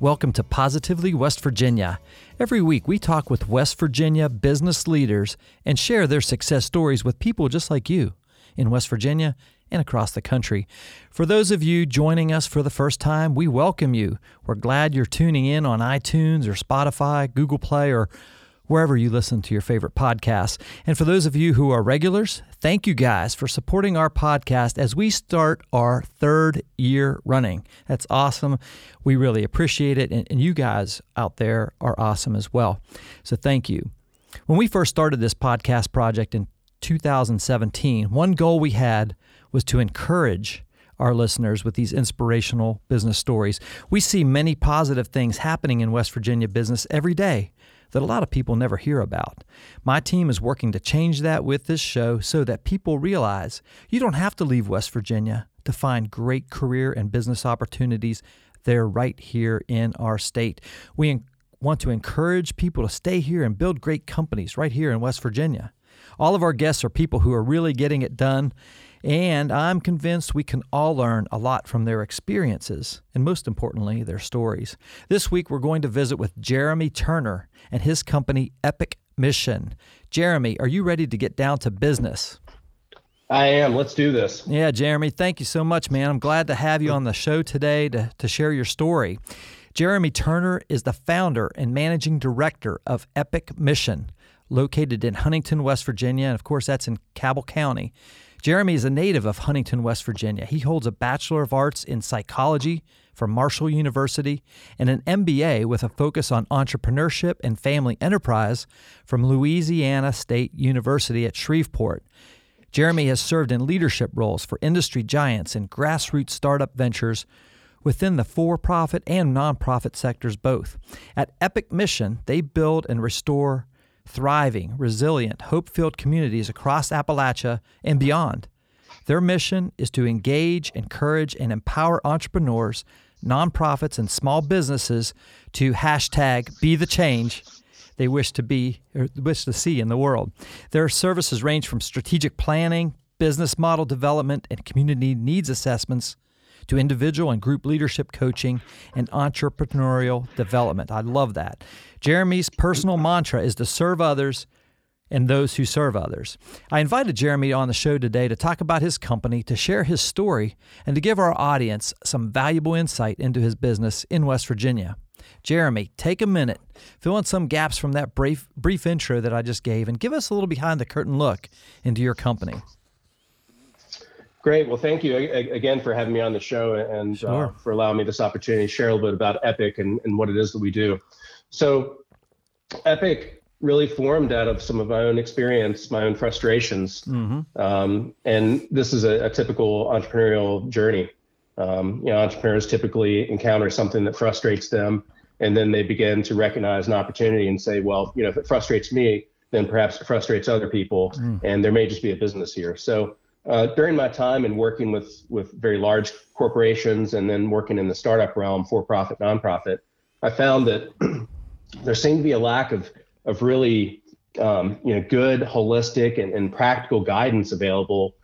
Welcome to Positively West Virginia. Every week, we talk with West Virginia business leaders and share their success stories with people just like you in West Virginia and across the country. For those of you joining us for the first time, we welcome you. We're glad you're tuning in on iTunes or Spotify, Google Play, or wherever you listen to your favorite podcasts. And for those of you who are regulars, thank you guys for supporting our podcast as we start our third year running. That's awesome. We really appreciate it. And, and you guys out there are awesome as well. So thank you. When we first started this podcast project in 2017, one goal we had was to encourage our listeners with these inspirational business stories. We see many positive things happening in West Virginia business every day that a lot of people never hear about. My team is working to change that with this show so that people realize you don't have to leave West Virginia to find great career and business opportunities. They're right here in our state. We want to encourage people to stay here and build great companies right here in West Virginia. All of our guests are people who are really getting it done and I'm convinced we can all learn a lot from their experiences, and most importantly, their stories. This week, we're going to visit with Jeremy Turner and his company, Epic Mission. Jeremy, are you ready to get down to business? I am. Let's do this. Yeah, Jeremy, thank you so much, man. I'm glad to have you on the show today to, to share your story. Jeremy Turner is the founder and managing director of Epic Mission, located in Huntington, West Virginia. And of course, that's in Cabell County. Jeremy is a native of Huntington, West Virginia. He holds a Bachelor of Arts in Psychology from Marshall University and an MBA with a focus on entrepreneurship and family enterprise from Louisiana State University at Shreveport. Jeremy has served in leadership roles for industry giants and grassroots startup ventures within the for profit and nonprofit sectors both. At Epic Mission, they build and restore thriving, resilient, hope filled communities across Appalachia and beyond. Their mission is to engage, encourage, and empower entrepreneurs, nonprofits, and small businesses to hashtag be the change they wish to be or wish to see in the world. Their services range from strategic planning, business model development, and community needs assessments to individual and group leadership coaching and entrepreneurial development. I love that. Jeremy's personal mantra is to serve others and those who serve others. I invited Jeremy on the show today to talk about his company, to share his story, and to give our audience some valuable insight into his business in West Virginia. Jeremy, take a minute, fill in some gaps from that brief, brief intro that I just gave, and give us a little behind the curtain look into your company. Great. Well, thank you again for having me on the show and uh, sure. uh, for allowing me this opportunity to share a little bit about Epic and, and what it is that we do. So, Epic really formed out of some of my own experience, my own frustrations. Mm-hmm. Um, and this is a, a typical entrepreneurial journey. Um, you know, entrepreneurs typically encounter something that frustrates them, and then they begin to recognize an opportunity and say, well, you know, if it frustrates me, then perhaps it frustrates other people, mm. and there may just be a business here. So, uh, during my time in working with with very large corporations and then working in the startup realm, for profit, nonprofit, I found that there seemed to be a lack of of really um, you know good, holistic, and, and practical guidance available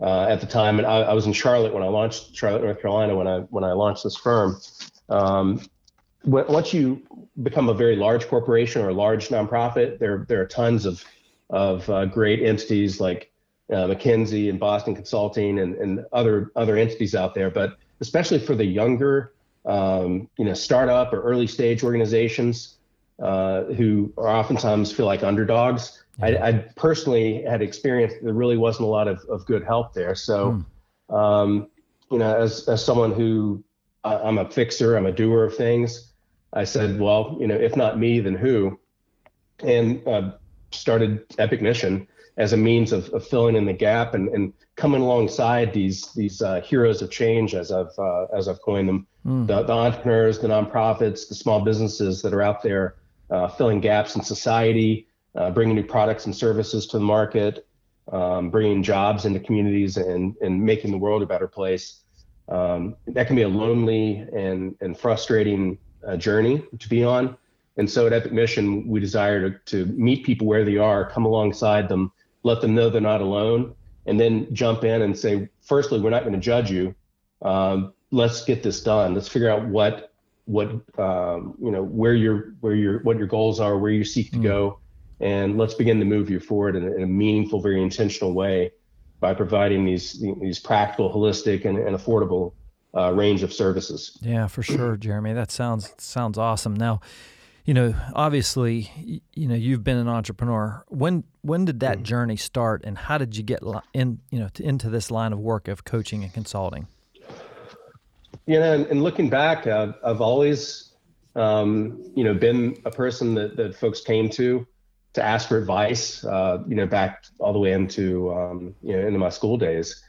uh, at the time. And I, I, was in Charlotte when I launched Charlotte, North Carolina, when I when I launched this firm. Um, once you become a very large corporation or a large nonprofit, there there are tons of of uh, great entities like uh, McKinsey and Boston Consulting and, and other other entities out there. But especially for the younger, um, you know, startup or early stage organizations uh, who are oftentimes feel like underdogs. I, I, personally had experienced there really wasn't a lot of, of good help there. So, mm. um, you know, as as someone who I'm a fixer, I'm a doer of things. I said, well, you know, if not me, then who? And uh, started Epic Mission as a means of, of filling in the gap and, and coming alongside these these uh, heroes of change, as I've uh, as I've coined them, mm. the, the, entrepreneurs, the nonprofits, the small businesses that are out there uh, filling gaps in society, uh, bringing new products and services to the market, um, bringing jobs into communities, and and making the world a better place. Um, that can be a lonely and and frustrating uh, journey to be on. And so at Epic Mission, we desire to, to meet people where they are, come alongside them, let them know they're not alone, and then jump in and say, firstly, we're not going to judge you. Um, let's get this done. Let's figure out what what um, you know where your where your what your goals are, where you seek to mm. go, and let's begin to move you forward in a, in a, meaningful, very intentional way by providing these these practical, holistic, and, and affordable uh, range of services. Yeah, for sure, Jeremy. That sounds sounds awesome. Now, you know, obviously, you know, you've been an entrepreneur. When when did that mm. journey start, and how did you get in, you know, into this line of work of coaching and consulting? You know, and, and looking back, I've, I've always, um, you know, been a person that, that folks came to to ask for advice. Uh, you know, back all the way into um, you know into my school days,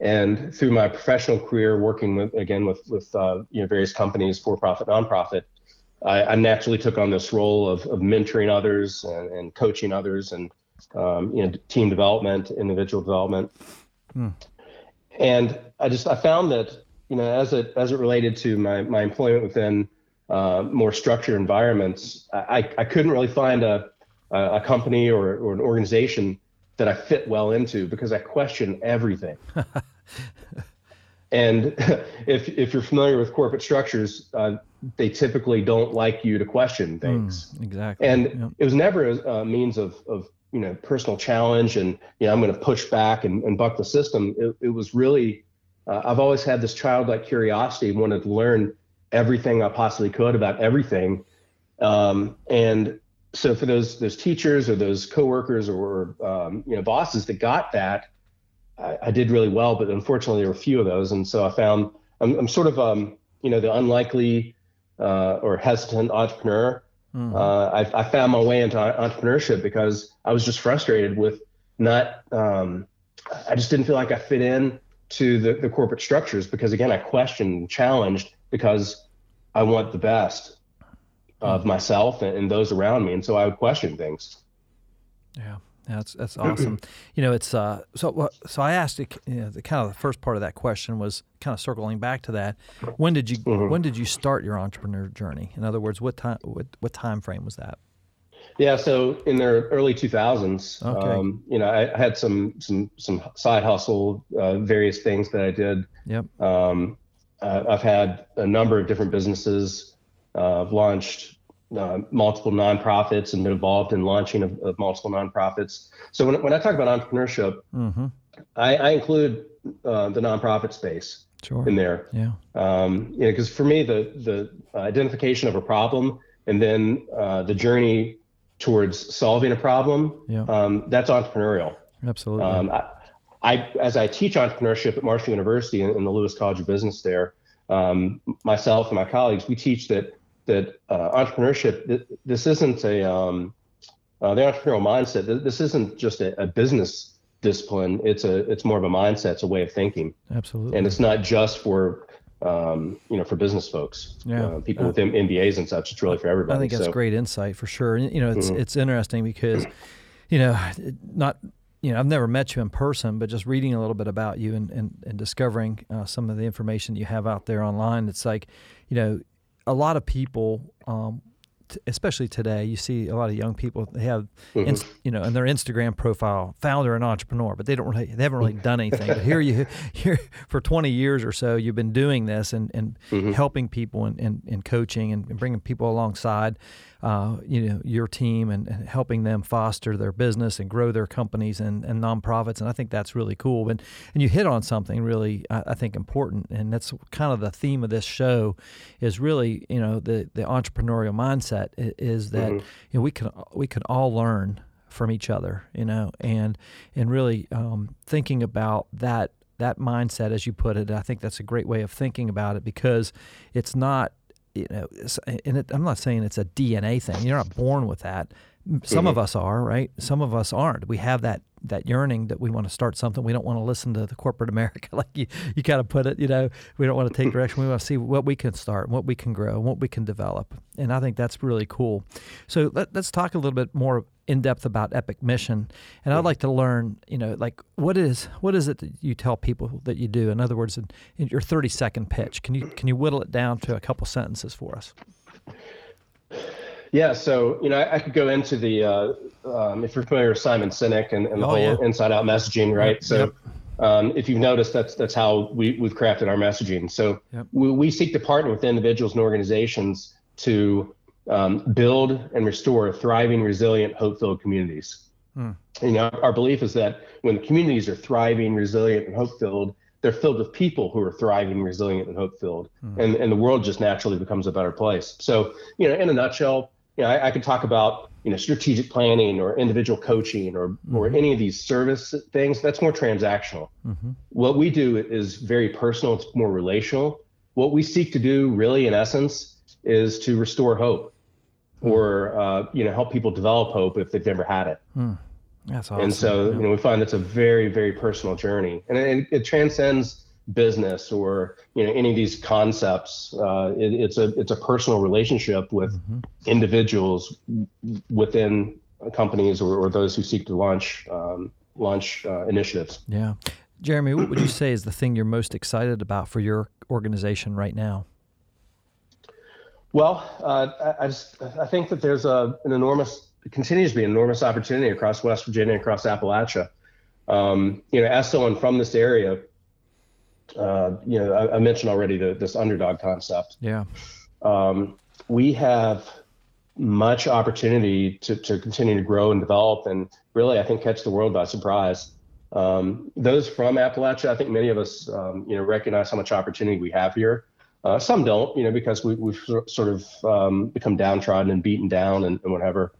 and through my professional career, working with again with with uh, you know various companies, for profit, nonprofit. I, I, naturally took on this role of, of mentoring others and, and coaching others and um, you know team development, individual development. Hmm. And I just I found that you know as it as it related to my my employment within uh, more structured environments, I, I couldn't really find a a company or, or an organization that I fit well into because I question everything. and if if you're familiar with corporate structures, uh, they typically don't like you to question things. Mm, exactly. And yep. it was never a, means of, of you know personal challenge and you know I'm going to push back and, and buck the system. It, it was really uh, I've always had this childlike curiosity wanted to learn everything I possibly could about everything. Um, and so for those those teachers or those coworkers or um, you know bosses that got that, I, I, did really well. But unfortunately, there were a few of those, and so I found I'm, I'm sort of um, you know the unlikely uh, or hesitant entrepreneur. Mm-hmm. Uh, I, I, found my way into entrepreneurship because I was just frustrated with not. Um, I just didn't feel like I fit in to the, the corporate structures because again, I questioned and challenged because I want the best of mm-hmm. myself and, and those around me, and so I would question things. Yeah. That's that's awesome. you know, it's uh, so so I asked you know, the kind of the first part of that question was kind of circling back to that. When did you mm-hmm. when did you start your entrepreneur journey? In other words, what time what what time frame was that? Yeah, so in the early 2000s, okay. um, you know, I, I, had some some some side hustle, uh, various things that I did. Yep. Um, uh, I've had a number of different businesses. Uh, I've launched uh, multiple nonprofits and been involved in launching of, of multiple nonprofits. So when, when I talk about entrepreneurship, mm-hmm. I, I, include uh, the nonprofit space sure. in there. Yeah. Um, you know, because for me, the the identification of a problem and then uh, the journey towards solving a problem, yeah. um, that's entrepreneurial. Absolutely. Um, I, I, as I teach entrepreneurship at Marshall University in, in the Lewis College of Business there, um, myself and my colleagues, we teach that that uh, entrepreneurship this isn't a um, uh, the entrepreneurial mindset this isn't just a, a, business discipline it's a it's more of a mindset it's a way of thinking absolutely and it's not just for um, you know for business folks yeah. Uh, people uh, with M- mbas and such it's really for everybody i think that's so. great insight for sure you know it's mm-hmm. it's interesting because you know not you know, I've never met you in person, but just reading a little bit about you and, and, and discovering uh, some of the information you have out there online, it's like, you know, a lot of people, um, t- especially today, you see a lot of young people. They have, mm-hmm. inst- you know, in their Instagram profile, founder and entrepreneur, but they don't really, they haven't really done anything. but here you, here for 20 years or so, you've been doing this and and mm-hmm. helping people and, and, and coaching and, and bringing people alongside uh, you know your team and, and, helping them foster their business and grow their companies and, and nonprofits and I think that's really cool and and you hit on something really I, I, think important and that's kind of the theme of this show is really you know the the entrepreneurial mindset is that mm-hmm. you know we can we can all learn from each other you know and and really um, thinking about that that mindset as you put it I think that's a great way of thinking about it because it's not you know, and it, I'm not saying it's a DNA thing. You're not born with that. Some mm-hmm. of us are, right? Some of us aren't. We have that that yearning that we want to start something. We don't want to listen to the corporate America, like you, you kind of put it. You know, we don't want to take mm-hmm. direction. We want to see what we can start, what we can grow, what we can develop. And I think that's really cool. So let, us talk a little bit more in depth about Epic Mission, and I'd like to learn, you know, like what is what is it that you tell people that you do? In other words, in, in your thirty second pitch, can you can you whittle it down to a couple sentences for us? Yeah, so you know, I, I could go into the uh, um, if you're familiar with Simon Sinek and, and the Oh, whole yeah. inside out messaging, right? So yep. um, if you've noticed, that's that's how we we've crafted our messaging. So Yep. we, we seek to partner with individuals and organizations to um, build and restore thriving, resilient, hope-filled communities. Hmm. You know, our belief is that when communities are thriving, resilient, and hope-filled, they're filled with people who are thriving, resilient, and hope-filled, and and the world just naturally becomes a better place. So, you know, in a nutshell, you know, I, I could talk about you know strategic planning or individual coaching or or any of these service things. That's more transactional. What we do is very personal. It's more relational. What we seek to do, really, in essence, is to restore hope, or uh, you know, help people develop hope if they've never had it. That's awesome. And so, you know, we find that's a very, very personal journey, and it, it transcends business or you know any of these concepts. Uh, it, it's a it's a personal relationship with individuals within companies or, or those who seek to launch um, launch uh, initiatives. yeah, Jeremy, what would you say is the thing you're most excited about for your organization right now? Well, uh, I, I just I think that there's a an enormous continues to be an enormous opportunity across West Virginia, across Appalachia. Um, you know, as someone from this area, uh, you know, I, I mentioned already the, this underdog concept. Yeah, Um, we have much opportunity to, to continue to grow and develop, and really, I think, catch the world by surprise. Um, those from Appalachia, I think many of us, um, you know, recognize how much opportunity we have here. Uh, some don't, you know, because we, we've sort of um, become downtrodden and beaten down and, and whatever,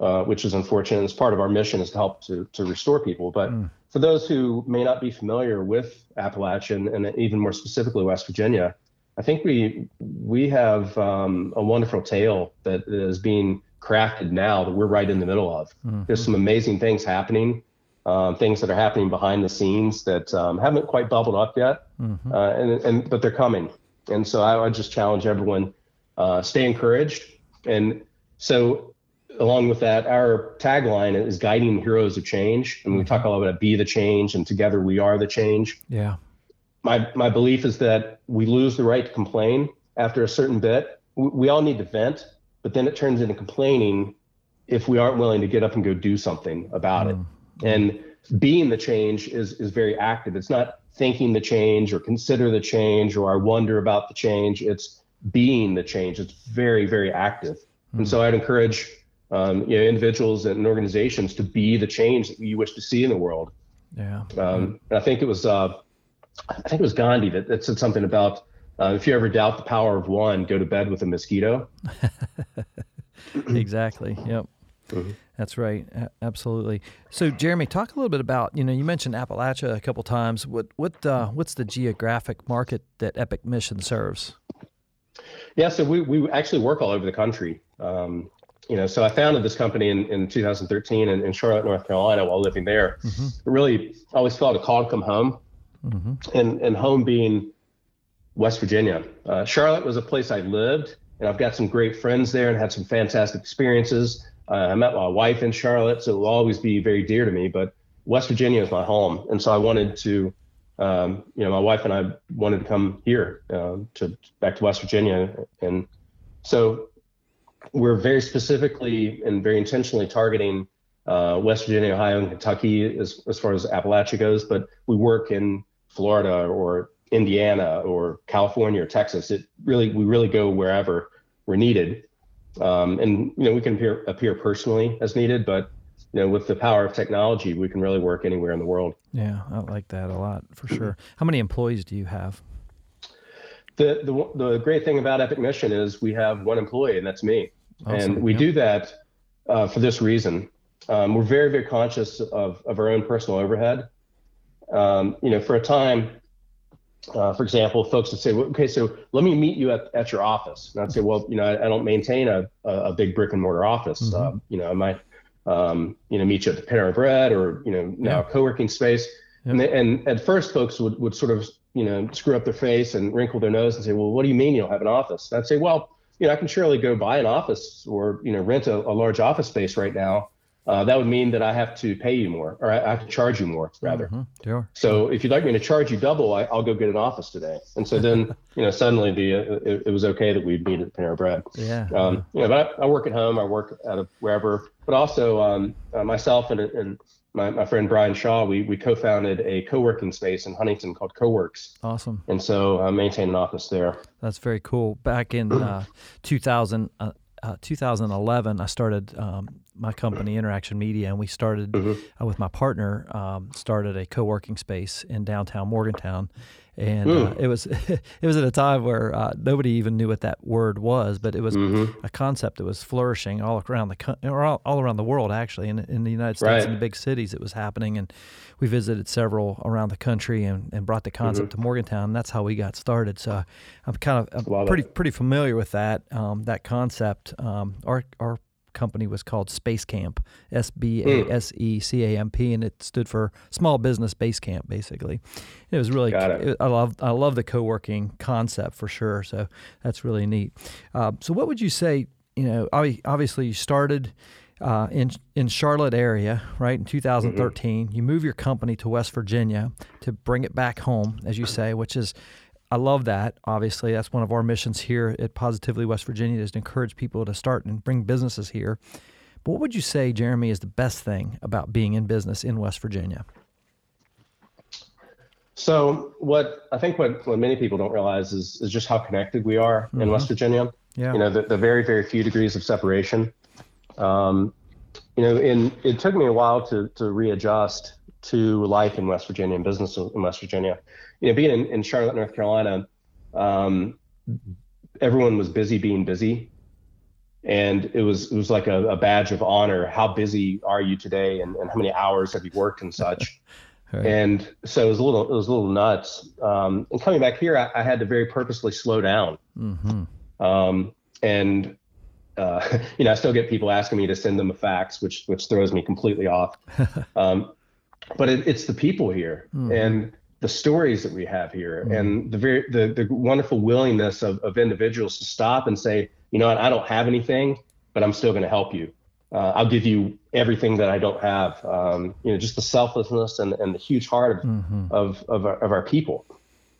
uh, which is unfortunate. It's part of our mission is to help to, to restore people. But for those who may not be familiar with Appalachia and, and even more specifically West Virginia, I think we we have um, a wonderful tale that is being crafted now that we're right in the middle of. There's some amazing things happening, um, things that are happening behind the scenes that um, haven't quite bubbled up yet, uh, and and but they're coming. And so I would just challenge everyone, uh, stay encouraged. And so along with that, our tagline is guiding heroes of change, and we talk a lot about be the change, and together we are the change yeah, my my belief is that we lose the right to complain after a certain bit. We, we all need to vent, but then it turns into complaining if we aren't willing to get up and go do something about it. And being the change is is very active. It's not thinking the change or consider the change or I wonder about the change. It's being the change. It's very very active. And so I'd encourage um, you know individuals and organizations to be the change that you wish to see in the world. yeah, Um, and I think it was uh, I think it was Gandhi that, that said something about uh, if you ever doubt the power of one, go to bed with a mosquito. exactly. Yep. That's right. Absolutely. So, Jeremy, talk a little bit about you know you mentioned Appalachia a couple times. What what uh, what's the geographic market that Epic Mission serves? Yeah, so we, we actually work all over the country. Um, you know, so I founded this company in, in 2013 in, in Charlotte, North Carolina, while living there. It really always felt a call to come home, and and home being West Virginia. Uh, Charlotte was a place I lived, and I've got some great friends there and had some fantastic experiences. Uh, I met my wife in Charlotte, so it will always be very dear to me. But West Virginia is my home, and so I wanted to, um, you know, my wife and I wanted to come here um, to back to West Virginia, and so we're very specifically and very intentionally targeting uh, West Virginia, Ohio, and Kentucky as, as far as Appalachia goes, but we work in Florida or Indiana or California or Texas. It really, we really go wherever we're needed. Um, and, you know, we can appear, appear personally as needed, but, you know, with the power of technology, we can really work anywhere in the world. Yeah, I like that a lot for sure. How many employees do you have? The, the, the great thing about Epic Mission is we have one employee, and that's me. Awesome, And we yeah. do that uh, for this reason. Um, we're very, very conscious of, of our own personal overhead. Um, you know, for a time, uh, for example, folks would say, well, okay, so let me meet you at, at your office. And I'd say, well, you know, I, I don't maintain a, a, big brick and mortar office. Uh, you know, I might, um, you know, meet you at the Panera Bread or, you know, now a co-working space. And, they, and at first folks would, would sort of, you know, screw up their face and wrinkle their nose and say, well, what do you mean you don't have an office? And I'd say, well, you know, I can surely go buy an office or, you know, rent a, a large office space right now. Uh, that would mean that I have to pay you more, or I have to charge you more, rather. Mm-hmm. Sure. So if you'd like me to charge you double, I, will go get an office today. And so then, you know, suddenly the uh, it, it, was okay that we'd meet at Panera Bread. Yeah. Um, you know, but I, I, work at home. I work out of wherever. But also, um, uh, myself and, and my, my friend Brian Shaw, we we co-founded a co-working space in Huntington called CoWorks. Awesome. And so I maintain an office there. That's very cool. Back in uh, 2000, uh, uh, 2011, I started um, my company, Interaction Media, and we started mm-hmm. uh, with my partner, um, started a co-working space in downtown Morgantown, and mm. uh, it was it was at a time where uh, nobody even knew what that word was, but it was mm-hmm. a concept that was flourishing all around the or all, all around the world actually. In, in the United States, right. in the big cities, it was happening, and we visited several around the country and, and brought the concept mm-hmm. to Morgantown. And that's how we got started. So I'm kind of I'm pretty it. pretty familiar with that um, that concept. Um, our our company was called Space Camp, S B A S E C A M P, and it stood for Small Business Base Camp, basically. It was really, it. It, I love, I love the co-working concept for sure. So that's really neat. Uh, so what would you say? You know, obviously you started. Uh, in in Charlotte area, right in 2013, mm-hmm. you move your company to West Virginia to bring it back home, as you say, which is I love that. Obviously, that's one of our missions here at Positively West Virginia is to encourage people to start and bring businesses here. But what would you say, Jeremy, is the best thing about being in business in West Virginia? So, what I think what, what many people don't realize is, is just how connected we are mm-hmm. in West Virginia. Yeah. You know, the, the very, very few degrees of separation. Um, you know, and it took me a while to, to readjust to life in West Virginia and business in West Virginia you know, being in, in Charlotte, North Carolina, um, everyone was busy being busy. And it was it was like a, a, badge of honor. How busy are you today, and, and how many hours have you worked and such? right. And so it was a little it was a little nuts. Um, and coming back here, I, I, had to very purposely slow down. Mm-hmm. Um, and uh, you know, I still get people asking me to send them a fax, which which throws me completely off. um, but it, it's the people here, mm-hmm. and the stories that we have here mm-hmm. and the very the, the wonderful willingness of, of individuals to stop and say you know what i don't have anything but i'm still going to help you uh, i'll give you everything that i don't have um, you know just the selflessness and, and the huge heart of, mm-hmm. of, of, our, of our people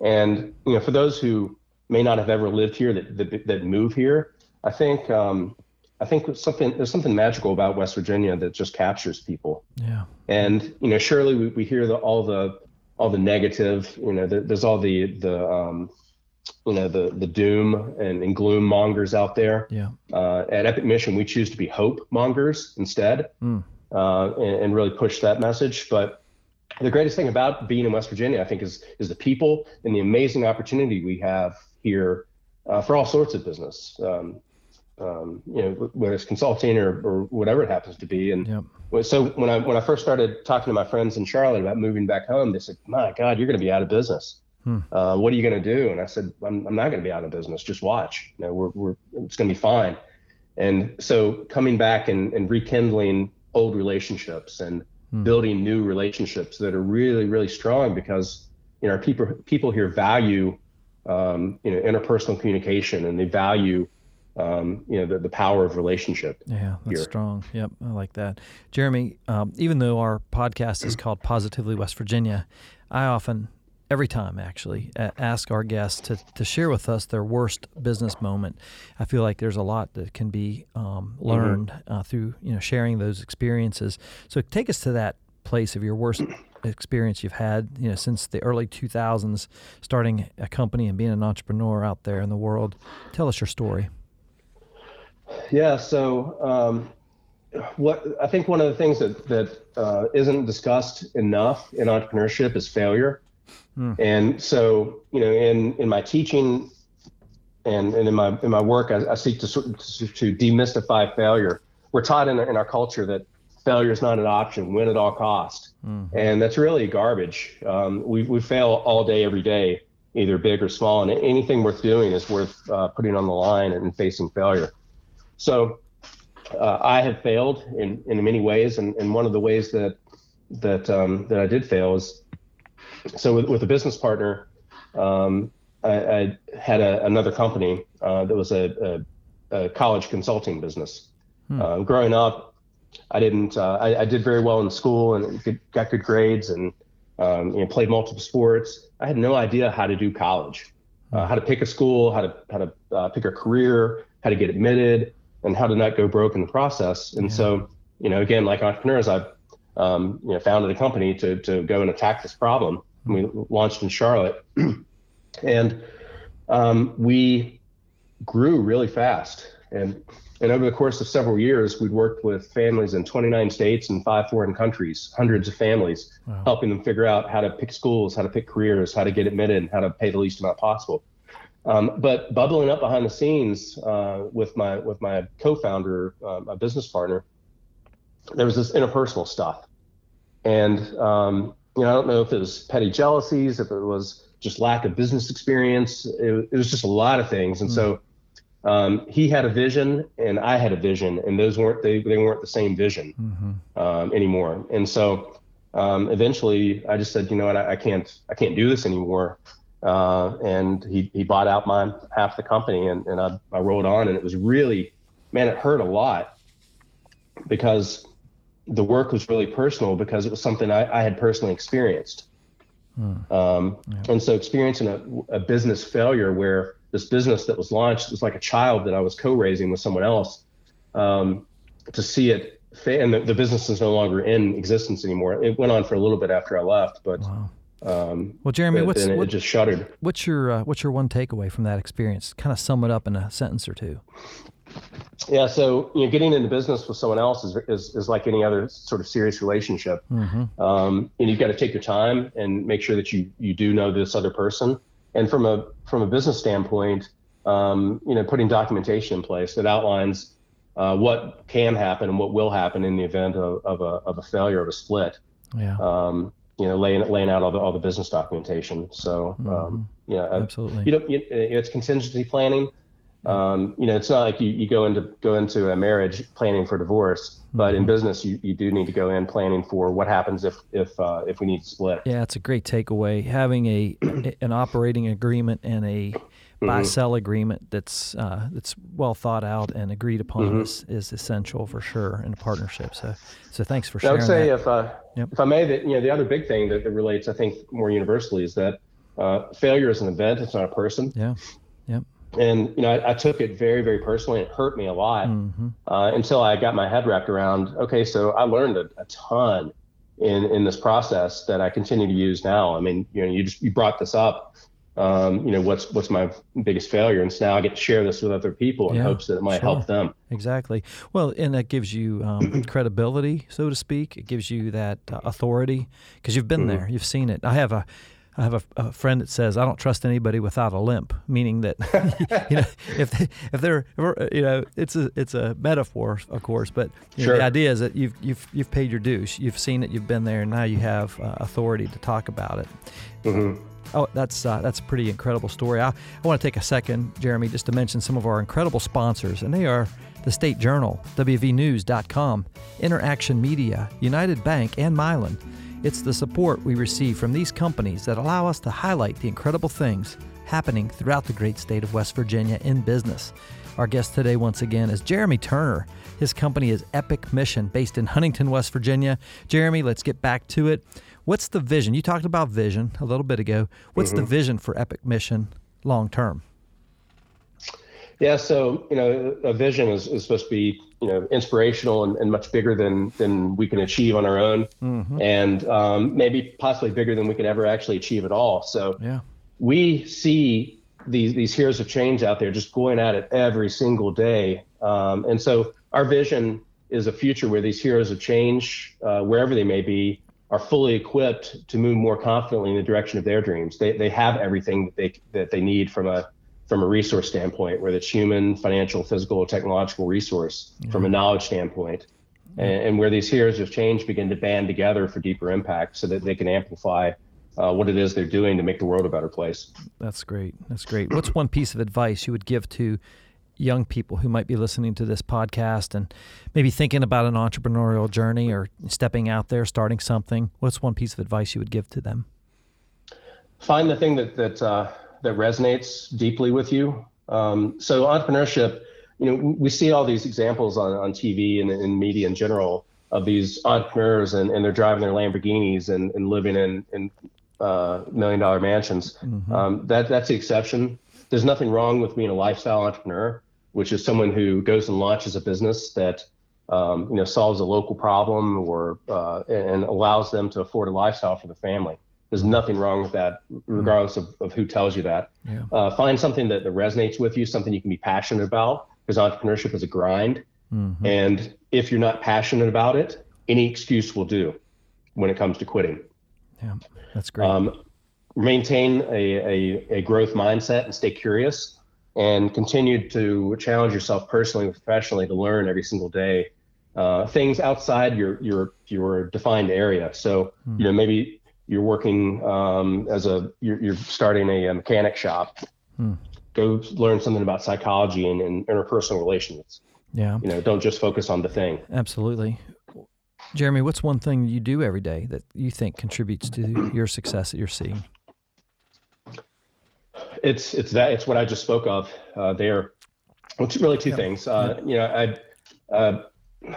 and you know for those who may not have ever lived here that that, that move here i think um, I think something there's something magical about West Virginia that just captures people. Yeah. And you know, surely we, we hear the, all the all the negative. You know, there, there's all the the um, you know the the doom and, and gloom mongers out there. Yeah. Uh, at Epic Mission, we choose to be hope mongers instead, mm. uh, and, and, really push that message. But the greatest thing about being in West Virginia, I think, is is the people and the amazing opportunity we have here uh, for all sorts of business. Um, um, you know, whether it's consulting or, or whatever it happens to be. And yep. so when I when I first started talking to my friends in Charlotte about moving back home, they said, "My God, you're going to be out of business. Hmm. Uh, what are you going to do?" And I said, "I'm, I'm not going to be out of business. Just watch. You know, we're, we're it's going to be fine." And so coming back and, and rekindling old relationships and hmm. building new relationships that are really really strong because you know people people here value um, you know interpersonal communication and they value um, you know the, the power of relationship. Yeah, that's here. strong. Yep, I like that, Jeremy. Um, even though our podcast is called Positively West Virginia, I often, every time actually, ask our guests to to share with us their worst business moment. I feel like there's a lot that can be um, learned mm-hmm. uh, through you know sharing those experiences. So take us to that place of your worst experience you've had, you know, since the early 2000s, starting a company and being an entrepreneur out there in the world. Tell us your story. Yeah. So, um, what I think one of the things that that uh, not discussed enough in entrepreneurship is failure. Mm. And so, you know, in in my teaching and, and in my in my work, I, I seek to, to, to demystify failure. We're taught in, in our culture that failure is not an option, win at all cost, mm. and that's really garbage. Um, we we fail all day, every day, either big or small, and anything worth doing is worth uh, putting on the line and facing failure. So uh, I have failed in, in many ways, and, and one of the ways that that um, that I did fail is so with, with a business partner, um, I, I, had a, another company uh, that was a, a, a, college consulting business. Hmm. Uh, growing up, I didn't. Uh, I, I, did very well in school and got good grades and um, you know, played multiple sports. I had no idea how to do college, uh, how to pick a school, how to how to uh, pick a career, how to get admitted, and how to not go broke in the process. And yeah. so, you know, again, like entrepreneurs, I've um, you know founded a company to to go and attack this problem. We launched in Charlotte, and um, we grew really fast. And and over the course of several years, we'd worked with families in 29 states and five foreign countries, hundreds of families, wow. helping them figure out how to pick schools, how to pick careers, how to get admitted, and how to pay the least amount possible. Um, but bubbling up behind the scenes uh, with my with my co-founder, uh, my business partner, there was this interpersonal stuff, and um, you know I don't know if it was petty jealousies, if it was just lack of business experience. It, it was just a lot of things, and mm. so um, he had a vision and I had a vision, and those weren't they, they weren't the same vision mm-hmm. um, anymore. And so um, eventually, I just said, you know what, I, I can't I can't do this anymore. Uh, and he he bought out my half the company, and, and I, I rolled on, and it was really, man, it hurt a lot because the work was really personal because it was something I, I had personally experienced. Mm. Um, yeah. And so experiencing a, a business failure where this business that was launched was like a child that I was co-raising with someone else. Um, to see it, fa- and the, the, business is no longer in existence anymore. It went on for a little bit after I left, but. Wow. Um, well, Jeremy, what's it, what, just shuttered. What's your uh, what's your one takeaway from that experience? Kind of sum it up in a sentence or two. Yeah, so you know, getting into business with someone else is, is, is like any other sort of serious relationship. Mm-hmm. Um, and you've got to take your time and make sure that you you do know this other person. And from a from a business standpoint, um, you know, putting documentation in place that outlines uh, what can happen and what will happen in the event of, of, a, of a failure of a split. Yeah. Um, you know, laying laying out all the all the business documentation. So, um, mm-hmm. yeah, absolutely. You know, it's contingency planning. Um, you know, it's not like you, you go into go into a marriage planning for divorce, but in mm-hmm. business, you, you do need to go in planning for what happens if if uh, if we need to split. Yeah, it's a great takeaway. Having a an operating agreement and a mm-hmm. buy sell agreement that's uh, that's well thought out and agreed upon mm-hmm. is, is essential for sure in a partnership. So so thanks for sharing. I would say that. if uh, yep. if I may, that you know the other big thing that, that relates, I think, more universally is that uh, failure is an event; it's not a person. Yeah. Yep and you know I, I, took it very very personally. It hurt me a lot mm-hmm. uh, until i got my head wrapped around okay so i learned a, a, ton in in this process that i continue to use now. I mean you know you just you brought this up um, you know what's what's my biggest failure? And so now i get to share this with other people in yeah, hopes that it might sure. help them. Exactly. Well and that gives you um, credibility so to speak. It gives you that uh, authority because you've been mm-hmm. there. You've seen it. I have a I have a, a, friend that says I don't trust anybody without a limp, meaning that you know if they, if they're you know it's a it's a metaphor, of course, but sure. know, the idea is that you've you've you've paid your dues, you've seen it, you've been there, and now you have uh, authority to talk about it. Mm-hmm. Oh, that's uh, that's a pretty incredible story. I, I want to take a second, Jeremy, just to mention some of our incredible sponsors, and they are the State Journal, WVNews.com, Interaction Media, United Bank, and Mylan. It's the support we receive from these companies that allow us to highlight the incredible things happening throughout the great state of West Virginia in business. Our guest today, once again, is Jeremy Turner. His company is Epic Mission, based in Huntington, West Virginia. Jeremy, let's get back to it. What's the vision? You talked about vision a little bit ago. What's mm-hmm. the vision for Epic Mission long term? Yeah, so you know, a vision is, is supposed to be you know inspirational and, and much bigger than than we can achieve on our own, mm-hmm. and um, maybe possibly bigger than we could ever actually achieve at all. So yeah, we see these these heroes of change out there just going at it every single day, um, and so our vision is a future where these heroes of change, uh, wherever they may be, are fully equipped to move more confidently in the direction of their dreams. They they have everything that they that they need from a from a resource standpoint, whether it's human, financial, physical, or technological resource, mm-hmm. from a knowledge standpoint, mm-hmm. and, and, where these heroes of change begin to band together for deeper impact so that they can amplify uh, what it is they're doing to make the world a better place. That's great. That's great. What's one piece of advice you would give to young people who might be listening to this podcast and maybe thinking about an entrepreneurial journey or stepping out there, starting something? What's one piece of advice you would give to them? Find the thing that that uh, that resonates deeply with you. Um, so entrepreneurship, you know, we see all these examples on, on TV and in media in general of these entrepreneurs and, and they're driving their Lamborghinis and, and living in, in uh, million dollar mansions. Mm-hmm. Um, that that's the exception. There's nothing wrong with being a lifestyle entrepreneur, which is someone who goes and launches a business that um, you know solves a local problem or uh, and allows them to afford a lifestyle for the family. There's nothing wrong with that, regardless of, of who tells you that. Yeah. Uh, find something that, that resonates with you, something you can be passionate about, because entrepreneurship is a grind. Mm-hmm. And if you're not passionate about it, any excuse will do when it comes to quitting. Yeah, that's great. Um, maintain a, a, a, growth mindset and stay curious and continue to challenge yourself personally and professionally to learn every single day uh, things outside your your your defined area. So mm. you know maybe you're working um, as a you're, you're, starting a, mechanic shop hmm. go learn something about psychology and, and, interpersonal relations. Yeah. You know don't just focus on the thing. Absolutely. Jeremy what's one thing you do every day that you think contributes to your success that you're seeing? It's it's that it's what i just spoke of uh, there. It's really two things. Uh, you know i uh,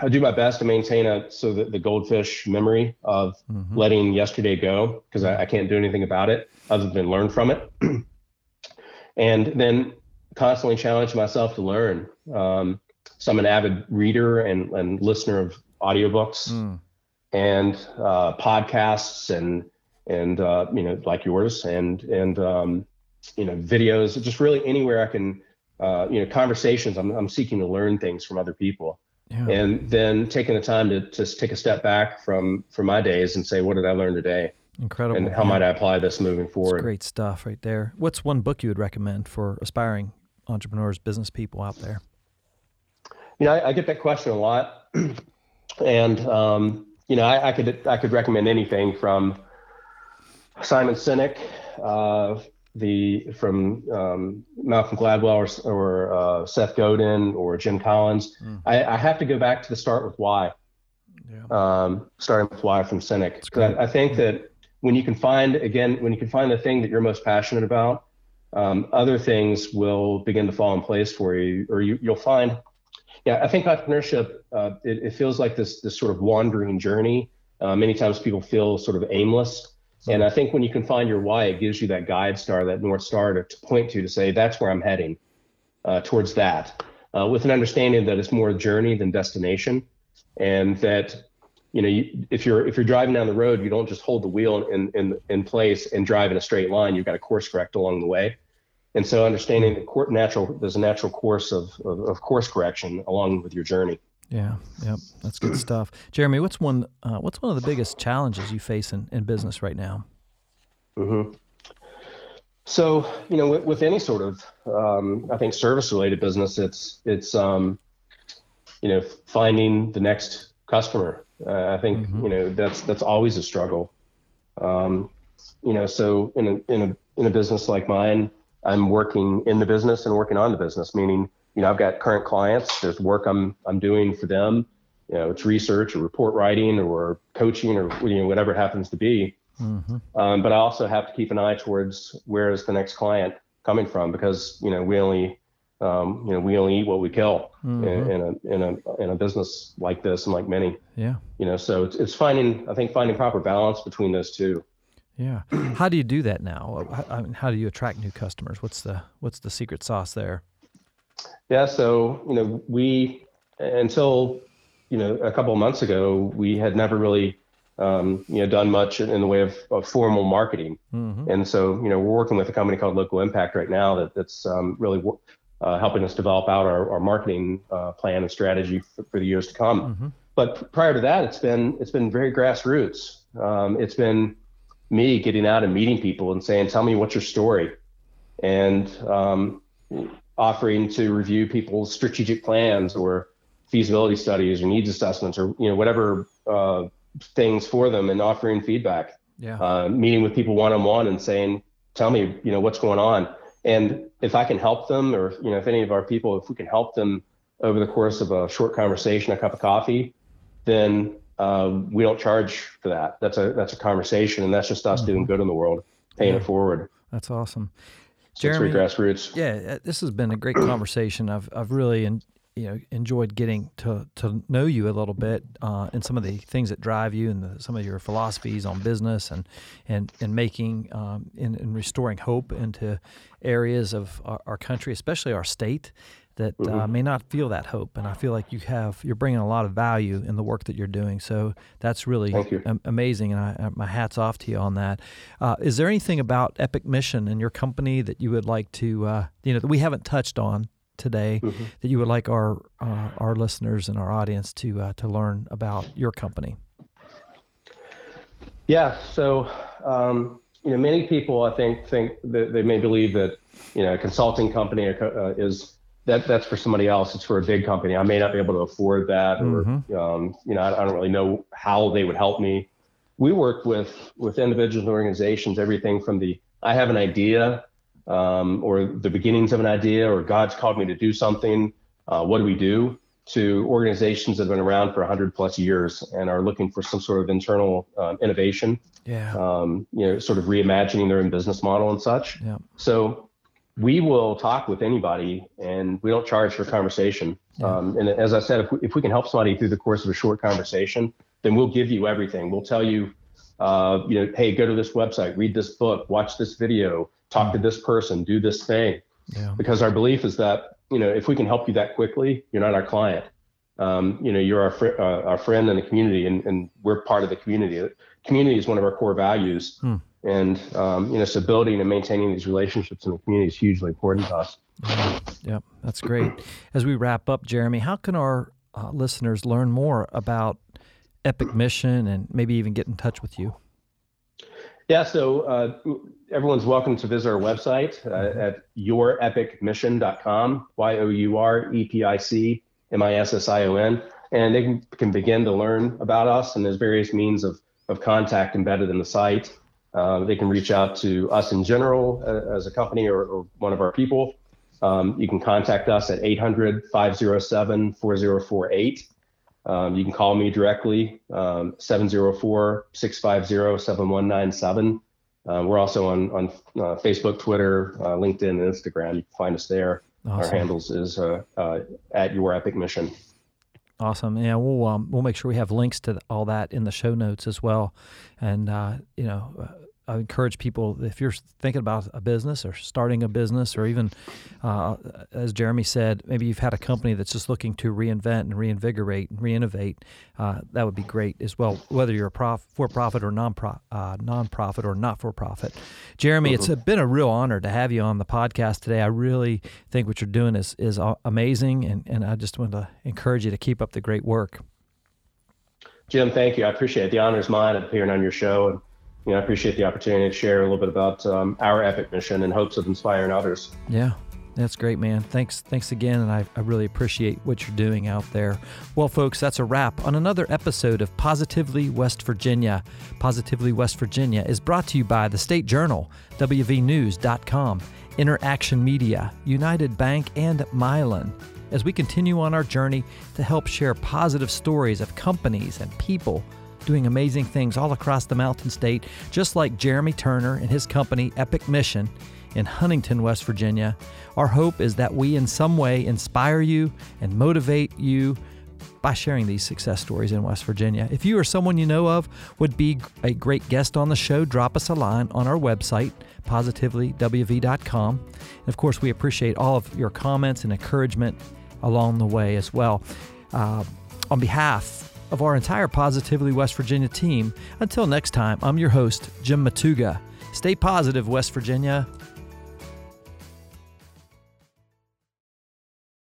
I do my best to maintain a so that the goldfish memory of mm-hmm. letting yesterday go because I, I, can't do anything about it other than learn from it, and then constantly challenge myself to learn. Um, so I'm an avid reader and, and listener of audiobooks mm. and uh, podcasts and and uh, you know like yours and and um, you know videos just really anywhere I can uh, you know conversations. I'm I'm seeking to learn things from other people yeah. and then taking the time to just take a step back from from my days and say what did i learn today? Incredible and how yeah. might i apply this moving forward? That's great stuff right there. What's one book you would recommend for aspiring entrepreneurs business people out there? You know i, I get that question a lot. And um, you know I, I, could i could recommend anything from simon sinek uh, the from um, Malcolm Gladwell or, or uh, Seth Godin or Jim Collins. Mm. I, I, have to go back to the start with why. Yeah. Um, starting with why from Sinek. I, I, think mm. that when you can find again when you can find the thing that you're most passionate about, um, other things will begin to fall in place for you, or you, you'll find. Yeah, I think entrepreneurship uh, it, it, feels like this this sort of wandering journey. Uh, many times people feel sort of aimless and I think when you can find your why, it gives you that guide star, that north star to, to point to to say that's where I'm heading uh, towards that, uh, with an understanding that it's more a journey than destination, and that you know you, if you're if you're driving down the road, you don't just hold the wheel in in in place and drive in a straight line. You've got to course correct along the way, and so understanding the natural there's a natural course of, of, of course correction along with your journey. Yeah, yep, that's good stuff. Jeremy, what's one uh, what's one of the biggest challenges you face in, in business right now? Mm-hmm. So you know, with, with any sort of um, I think service related business, it's it's um, you know finding the next customer. Uh, I think mm-hmm. you know that's that's always a struggle. Um, you know, so in a in a in a business like mine, I'm working in the business and working on the business, meaning you know, I've got current clients. There's work I'm I'm doing for them. You know, it's research or report writing or coaching or you know whatever it happens to be. Mm-hmm. Um, but I also have to keep an eye towards where is the next client coming from because you know we only um, you know we only eat what we kill mm-hmm. in, in, a in a in a business like this and like many. Yeah. You know, so it's it's finding I think finding proper balance between those two. Yeah. How do you do that now? I mean, how do you attract new customers? What's the what's the secret sauce there? Yeah, so you know, we until you know a couple of months ago, we had never really um, you know done much in the way of, of formal marketing, mm-hmm. and so you know we're working with a company called Local Impact right now that, that's um, really uh, helping us develop out our, our marketing uh, plan and strategy for, for, the years to come. Mm-hmm. But prior to that, it's been it's been very grassroots. Um, it's been me getting out and meeting people and saying, "Tell me what's your story," and um, offering to review people's strategic plans or feasibility studies or needs assessments or you know whatever uh, things for them and offering feedback. Yeah. Uh, meeting with people one on one and saying, "Tell me, you know, what's going on." And if I can help them, or you know, if any of our people, if we can help them over the course of a short conversation, a cup of coffee, then uh, we don't charge for that. That's a that's a conversation, and that's just us mm-hmm. doing good in the world, paying yeah. it forward. That's awesome. Jeremy, grassroots. Yeah, uh, this has been a great conversation. I've I've really in, you know enjoyed getting to to know you a little bit uh, and some of the things that drive you and the, some of your philosophies on business and and and making um, and, and restoring hope into areas of our, our country, especially our state that uh, mm-hmm. uh, may not feel that hope. And I feel like you have you're bringing a lot of value in the work that you're doing. So that's really am- amazing, and I, my hats off to you on that. Uh, is there anything about Epic Mission and your company that you would like to uh, you know that we haven't touched on today mm-hmm. that you would like our uh, our listeners and our audience to uh, to learn about your company? Yeah. So. Um, you know, many people I think think that they may believe that you know a consulting company is that that's for somebody else. It's for a big company. I may not be able to afford that, mm-hmm. or um, you know, I, I, don't really know how they would help me. We work with with individuals and organizations, everything from the I have an idea, um, or the beginnings of an idea, or God's called me to do something. Uh, what do we do? To organizations that have been around for 100 plus years and are looking for some sort of internal um, innovation. Yeah. Um, you know, sort of reimagining their own business model and such. Yeah. So we will talk with anybody and we don't charge for conversation. Yeah. Um, and as I said, if we, if we can help somebody through the course of a short conversation, then we'll give you everything. We'll tell you, uh, you know, hey, go to this website, read this book, watch this video, talk to this person, do this thing. Yeah. Because our belief is that, you know, if we can help you that quickly, you're not our client. Um, you know, you're our, fr- uh, our friend in the community and, and we're part of the community. Community is one of our core values. Mm and um, you know, building and maintaining these relationships in the community is hugely important to us. Yeah, that's great. As we wrap up, Jeremy, how can our uh, listeners learn more about Epic Mission and maybe even get in touch with you? Yeah, so uh, everyone's welcome to visit our website uh, at yourepicmission.com, Y O U R E P I C M I S S I O N, and they can, can begin to learn about us. And there's various means of, of contact embedded in the site. Uh, they can reach out to us in general uh, as a company or, or, one of our people. Um, you can contact us at 800 507 4048. Um, you can call me directly, um, 704 650 7197. Uh, we're also on, on uh, Facebook, Twitter, uh, LinkedIn, and Instagram. You can find us there. Awesome. Our handles is uh, at Your Epic Mission. Awesome. Yeah, we'll um, we'll make sure we have links to all that in the show notes as well. And uh, you know, uh, I encourage people if you're thinking about a business or starting a business, or even, uh, as Jeremy said, maybe you've had a company that's just looking to reinvent and reinvigorate and reinnovate. Uh, that would be great as well, whether you're a prof- for-profit or non uh, non-profit or not-for-profit. Jeremy, mm-hmm. it's been a real honor to have you on the podcast today. I really think what you're doing is is amazing, and, and I just want to encourage you to keep up the great work. Jim, thank you. I appreciate it. The honor is mine appearing on your show. And- you know, I appreciate the opportunity to share a little bit about um, our epic mission in hopes of inspiring others. Yeah, that's great, man. Thanks, thanks again, and I, I really appreciate what you're doing out there. Well, folks, that's a wrap on another episode of Positively West Virginia. Positively West Virginia is brought to you by the State Journal, WVNews.com, Interaction Media, United Bank, and Mylan. As we continue on our journey to help share positive stories of companies and people doing amazing things all across the Mountain State, just like Jeremy Turner and his company, Epic Mission, in Huntington, West Virginia. Our hope is that we, in some way, inspire you and motivate you by sharing these success stories in West Virginia. If you or someone you know of would be a great guest on the show, drop us a line on our website, positivelywv.com. And of course, we appreciate all of your comments and encouragement along the way as well. Uh, on behalf of our entire Positively West Virginia team. Until next time, I'm your host, Jim Matuga. Stay positive, West Virginia.